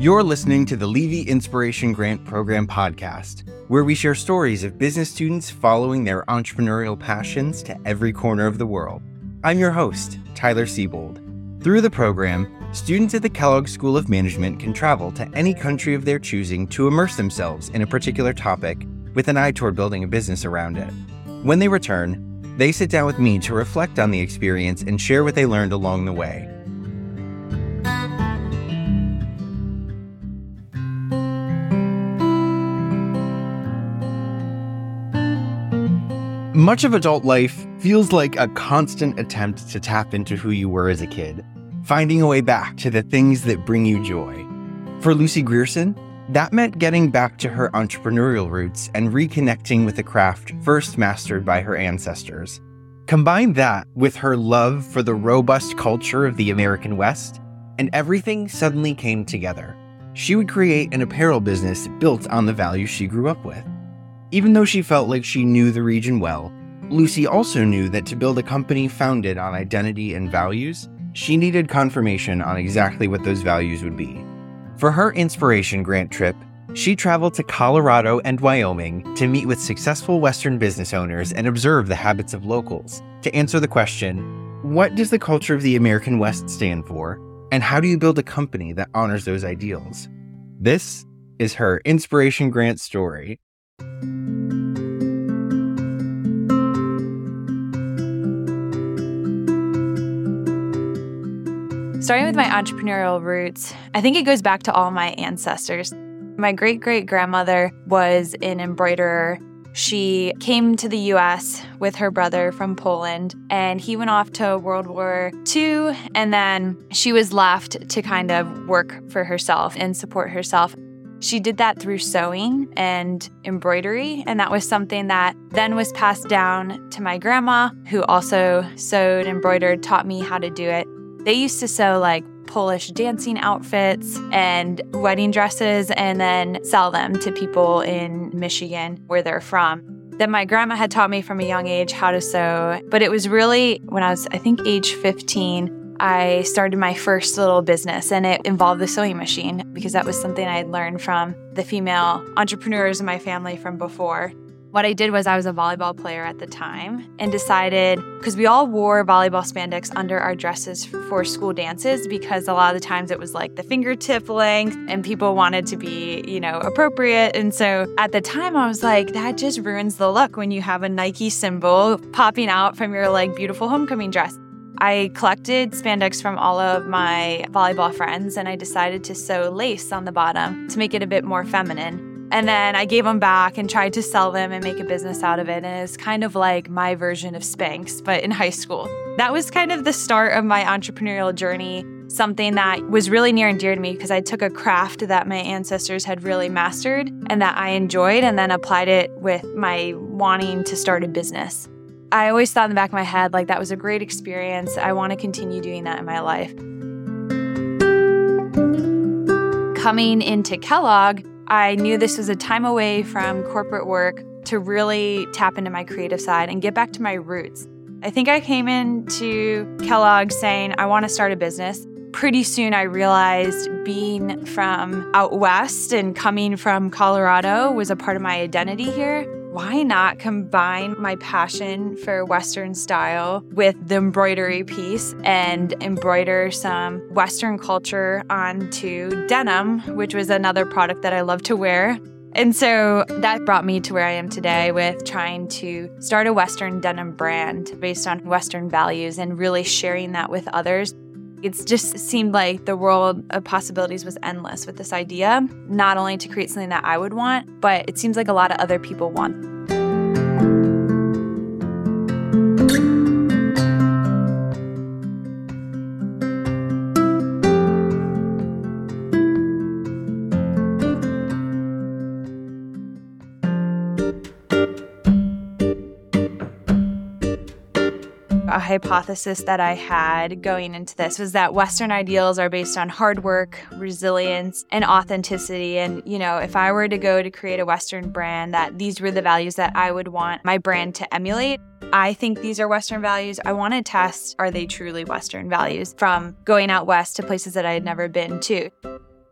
You're listening to the Levy Inspiration Grant Program podcast, where we share stories of business students following their entrepreneurial passions to every corner of the world. I'm your host, Tyler Seybold. Through the program, students at the Kellogg School of Management can travel to any country of their choosing to immerse themselves in a particular topic with an eye toward building a business around it. When they return, they sit down with me to reflect on the experience and share what they learned along the way. Much of adult life feels like a constant attempt to tap into who you were as a kid, finding a way back to the things that bring you joy. For Lucy Grierson, that meant getting back to her entrepreneurial roots and reconnecting with a craft first mastered by her ancestors. Combine that with her love for the robust culture of the American West, and everything suddenly came together. She would create an apparel business built on the values she grew up with. Even though she felt like she knew the region well, Lucy also knew that to build a company founded on identity and values, she needed confirmation on exactly what those values would be. For her inspiration grant trip, she traveled to Colorado and Wyoming to meet with successful Western business owners and observe the habits of locals to answer the question what does the culture of the American West stand for, and how do you build a company that honors those ideals? This is her inspiration grant story. Starting with my entrepreneurial roots, I think it goes back to all my ancestors. My great great grandmother was an embroiderer. She came to the US with her brother from Poland, and he went off to World War II. And then she was left to kind of work for herself and support herself. She did that through sewing and embroidery, and that was something that then was passed down to my grandma, who also sewed, embroidered, taught me how to do it. They used to sew like Polish dancing outfits and wedding dresses and then sell them to people in Michigan where they're from. Then my grandma had taught me from a young age how to sew, but it was really when I was, I think, age 15, I started my first little business and it involved the sewing machine because that was something I had learned from the female entrepreneurs in my family from before. What I did was I was a volleyball player at the time and decided because we all wore volleyball spandex under our dresses for school dances because a lot of the times it was like the fingertip length and people wanted to be, you know, appropriate. And so at the time I was like, that just ruins the look when you have a Nike symbol popping out from your like beautiful homecoming dress. I collected spandex from all of my volleyball friends and I decided to sew lace on the bottom to make it a bit more feminine. And then I gave them back and tried to sell them and make a business out of it. And it's kind of like my version of Spanx, but in high school. That was kind of the start of my entrepreneurial journey, something that was really near and dear to me because I took a craft that my ancestors had really mastered and that I enjoyed and then applied it with my wanting to start a business. I always thought in the back of my head, like, that was a great experience. I want to continue doing that in my life. Coming into Kellogg, I knew this was a time away from corporate work to really tap into my creative side and get back to my roots. I think I came into Kellogg saying, I want to start a business. Pretty soon, I realized being from out west and coming from Colorado was a part of my identity here why not combine my passion for Western style with the embroidery piece and embroider some Western culture onto denim, which was another product that I love to wear. And so that brought me to where I am today with trying to start a Western denim brand based on Western values and really sharing that with others. It just seemed like the world of possibilities was endless with this idea, not only to create something that I would want, but it seems like a lot of other people want. Hypothesis that I had going into this was that Western ideals are based on hard work, resilience, and authenticity. And, you know, if I were to go to create a Western brand, that these were the values that I would want my brand to emulate. I think these are Western values. I want to test are they truly Western values from going out west to places that I had never been to.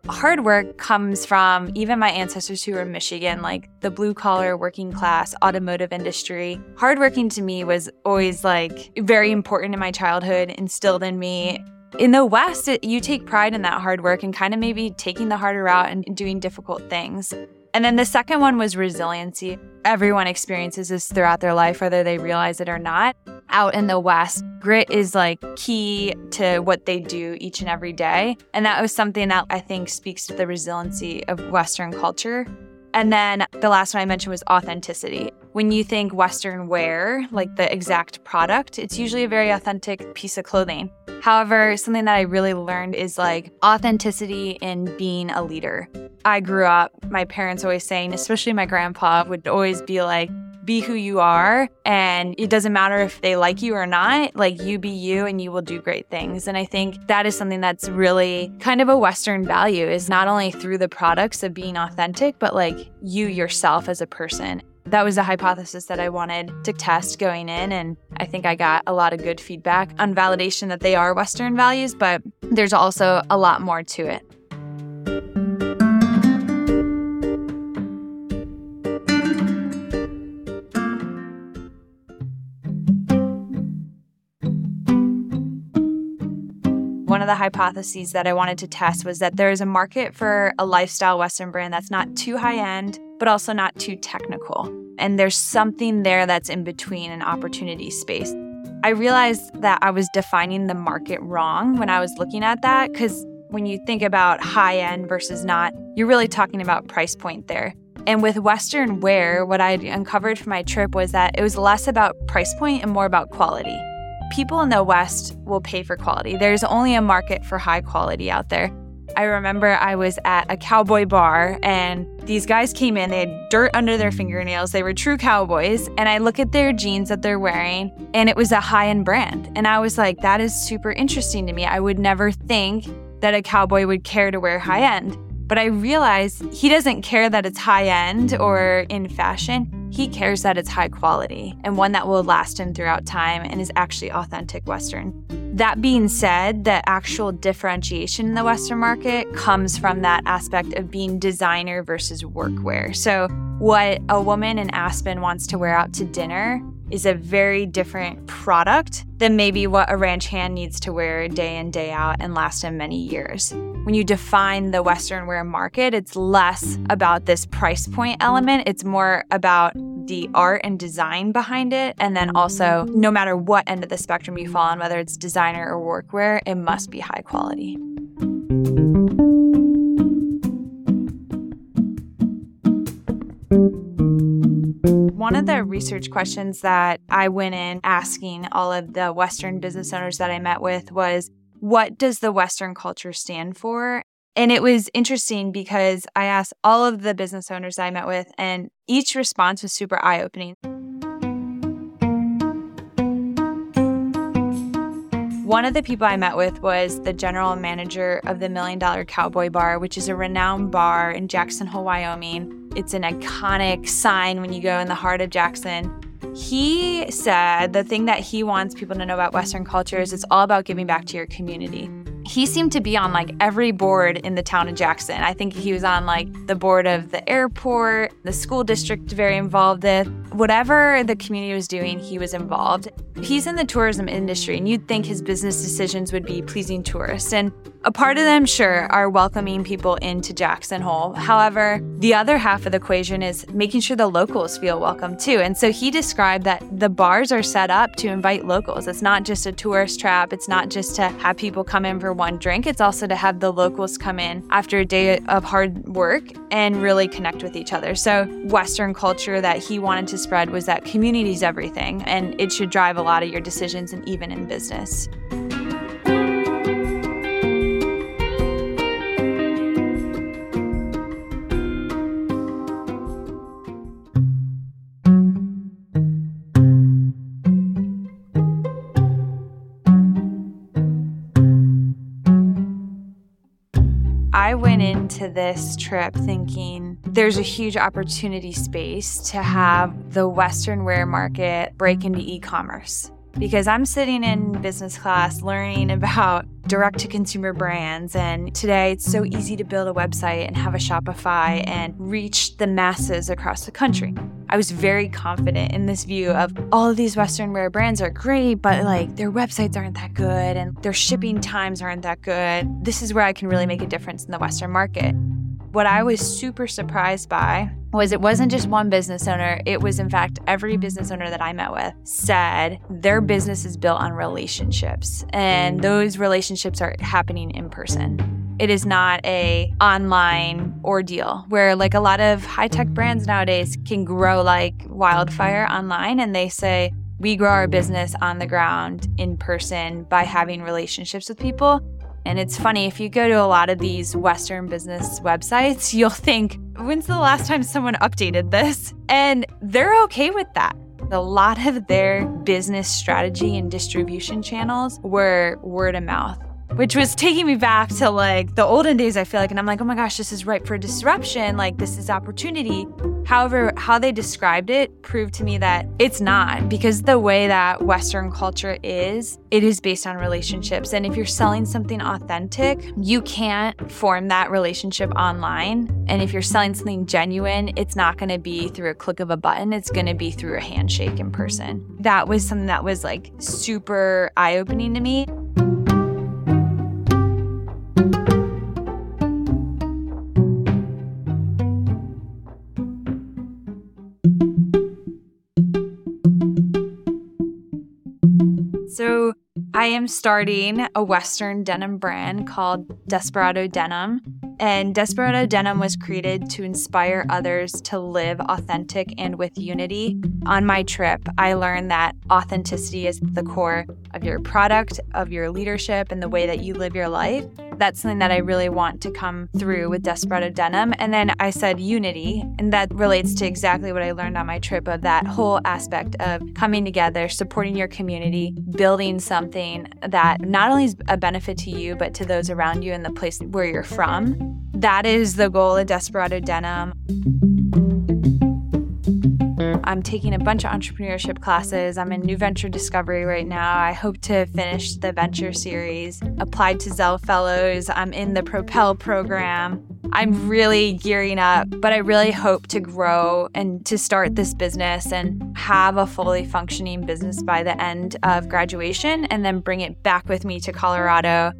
Hard work comes from even my ancestors who were in Michigan, like the blue collar, working class, automotive industry. Hardworking to me was always like very important in my childhood, instilled in me. In the West, it, you take pride in that hard work and kind of maybe taking the harder route and doing difficult things. And then the second one was resiliency. Everyone experiences this throughout their life, whether they realize it or not. Out in the West, grit is like key to what they do each and every day. And that was something that I think speaks to the resiliency of Western culture. And then the last one I mentioned was authenticity. When you think Western wear, like the exact product, it's usually a very authentic piece of clothing. However, something that I really learned is like authenticity in being a leader. I grew up, my parents always saying, especially my grandpa, would always be like, be who you are and it doesn't matter if they like you or not like you be you and you will do great things and i think that is something that's really kind of a western value is not only through the products of being authentic but like you yourself as a person that was a hypothesis that I wanted to test going in. And I think I got a lot of good feedback on validation that they are Western values, but there's also a lot more to it. Of the hypotheses that I wanted to test was that there is a market for a lifestyle Western brand that's not too high end, but also not too technical. And there's something there that's in between an opportunity space. I realized that I was defining the market wrong when I was looking at that because when you think about high end versus not, you're really talking about price point there. And with Western wear, what I uncovered from my trip was that it was less about price point and more about quality people in the West will pay for quality. There's only a market for high quality out there. I remember I was at a cowboy bar and these guys came in, they had dirt under their fingernails. They were true cowboys. And I look at their jeans that they're wearing and it was a high end brand. And I was like, that is super interesting to me. I would never think that a cowboy would care to wear high end. But I realize he doesn't care that it's high end or in fashion. He cares that it's high quality and one that will last him throughout time and is actually authentic Western. That being said, the actual differentiation in the Western market comes from that aspect of being designer versus workwear. So, what a woman in Aspen wants to wear out to dinner is a very different product than maybe what a ranch hand needs to wear day in, day out and last him many years. When you define the Western wear market, it's less about this price point element, it's more about the art and design behind it. And then also, no matter what end of the spectrum you fall on, whether it's designer or workwear, it must be high quality. One of the research questions that I went in asking all of the Western business owners that I met with was what does the Western culture stand for? And it was interesting because I asked all of the business owners I met with, and each response was super eye opening. One of the people I met with was the general manager of the Million Dollar Cowboy Bar, which is a renowned bar in Jackson Hole, Wyoming. It's an iconic sign when you go in the heart of Jackson. He said the thing that he wants people to know about Western culture is it's all about giving back to your community he seemed to be on like every board in the town of Jackson. I think he was on like the board of the airport, the school district, very involved with whatever the community was doing, he was involved. He's in the tourism industry, and you'd think his business decisions would be pleasing tourists. And a part of them, sure, are welcoming people into Jackson Hole. However, the other half of the equation is making sure the locals feel welcome too. And so he described that the bars are set up to invite locals. It's not just a tourist trap, it's not just to have people come in for one drink, it's also to have the locals come in after a day of hard work and really connect with each other. So, Western culture that he wanted to spread was that community is everything and it should drive a lot of your decisions and even in business. I went into this trip thinking there's a huge opportunity space to have the Western wear market break into e commerce. because I'm sitting in business class learning about direct to consumer brands. And today it's so easy to build a website and have a Shopify and reach the masses across the country. I was very confident in this view of all of these Western wear brands are great, but like their websites aren't that good and their shipping times aren't that good. This is where I can really make a difference in the Western market. What I was super surprised by was it wasn't just one business owner, it was in fact every business owner that I met with said their business is built on relationships and those relationships are happening in person. It is not a online ordeal where like a lot of high-tech brands nowadays can grow like wildfire online and they say we grow our business on the ground in person by having relationships with people and it's funny, if you go to a lot of these Western business websites, you'll think, when's the last time someone updated this? And they're okay with that. A lot of their business strategy and distribution channels were word of mouth which was taking me back to like the olden days, I feel like. And I'm like, oh my gosh, this is ripe for disruption. Like, this is opportunity. However, how they described it proved to me that it's not because the way that Western culture is, it is based on relationships. And if you're selling something authentic, you can't form that relationship online. And if you're selling something genuine, it's not going to be through a click of a button, it's going to be through a handshake in person. That was something that was like super eye opening to me. So, I am starting a Western denim brand called Desperado Denim. And Desperado Denim was created to inspire others to live authentic and with unity. On my trip, I learned that authenticity is the core of your product, of your leadership, and the way that you live your life. That's something that I really want to come through with Desperado Denim. And then I said unity, and that relates to exactly what I learned on my trip of that whole aspect of coming together, supporting your community, building something that not only is a benefit to you, but to those around you in the place where you're from. That is the goal of Desperado Denim. I'm taking a bunch of entrepreneurship classes. I'm in new venture discovery right now. I hope to finish the venture series, applied to Zell Fellows. I'm in the Propel program. I'm really gearing up, but I really hope to grow and to start this business and have a fully functioning business by the end of graduation and then bring it back with me to Colorado.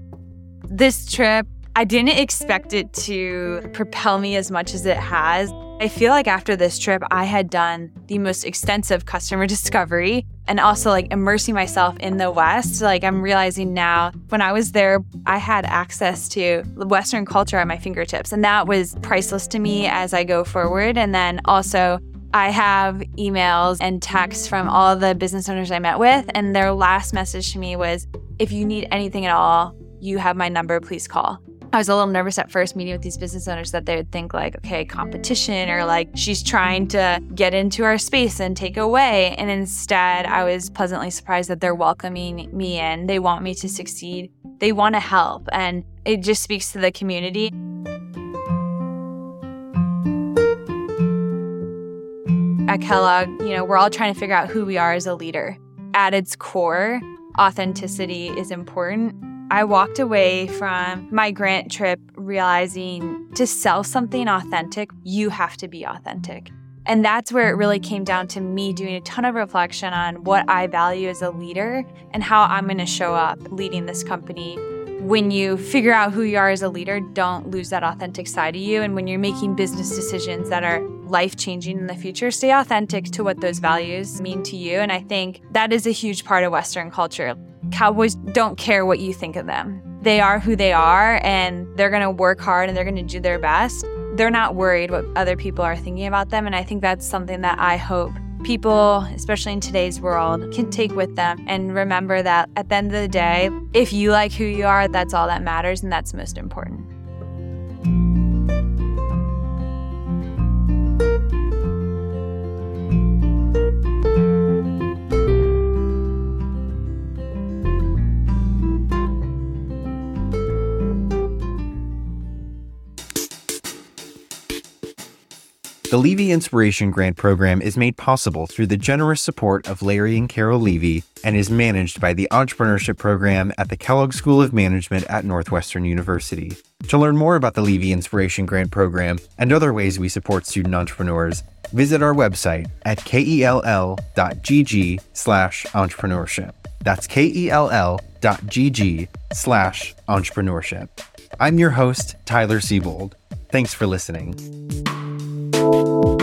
This trip, I didn't expect it to propel me as much as it has. I feel like after this trip, I had done the most extensive customer discovery and also like immersing myself in the West. Like I'm realizing now when I was there, I had access to Western culture at my fingertips. And that was priceless to me as I go forward. And then also, I have emails and texts from all the business owners I met with. And their last message to me was if you need anything at all, you have my number, please call. I was a little nervous at first meeting with these business owners that they would think like, okay, competition or like she's trying to get into our space and take away. And instead, I was pleasantly surprised that they're welcoming me in. They want me to succeed. They want to help. And it just speaks to the community. At Kellogg, you know, we're all trying to figure out who we are as a leader. At its core, authenticity is important I walked away from my grant trip realizing to sell something authentic, you have to be authentic. And that's where it really came down to me doing a ton of reflection on what I value as a leader and how I'm going to show up leading this company. When you figure out who you are as a leader, don't lose that authentic side of you. And when you're making business decisions that are life changing in the future, stay authentic to what those values mean to you. And I think that is a huge part of Western culture. Cowboys don't care what you think of them. They are who they are and they're going to work hard and they're going to do their best. They're not worried what other people are thinking about them. And I think that's something that I hope people, especially in today's world, can take with them and remember that at the end of the day, if you like who you are, that's all that matters and that's most important. The Levy Inspiration Grant Program is made possible through the generous support of Larry and Carol Levy and is managed by the Entrepreneurship Program at the Kellogg School of Management at Northwestern University. To learn more about the Levy Inspiration Grant Program and other ways we support student entrepreneurs, visit our website at kell.gg slash entrepreneurship. That's kell.gg slash entrepreneurship. I'm your host, Tyler Seybold. Thanks for listening. Música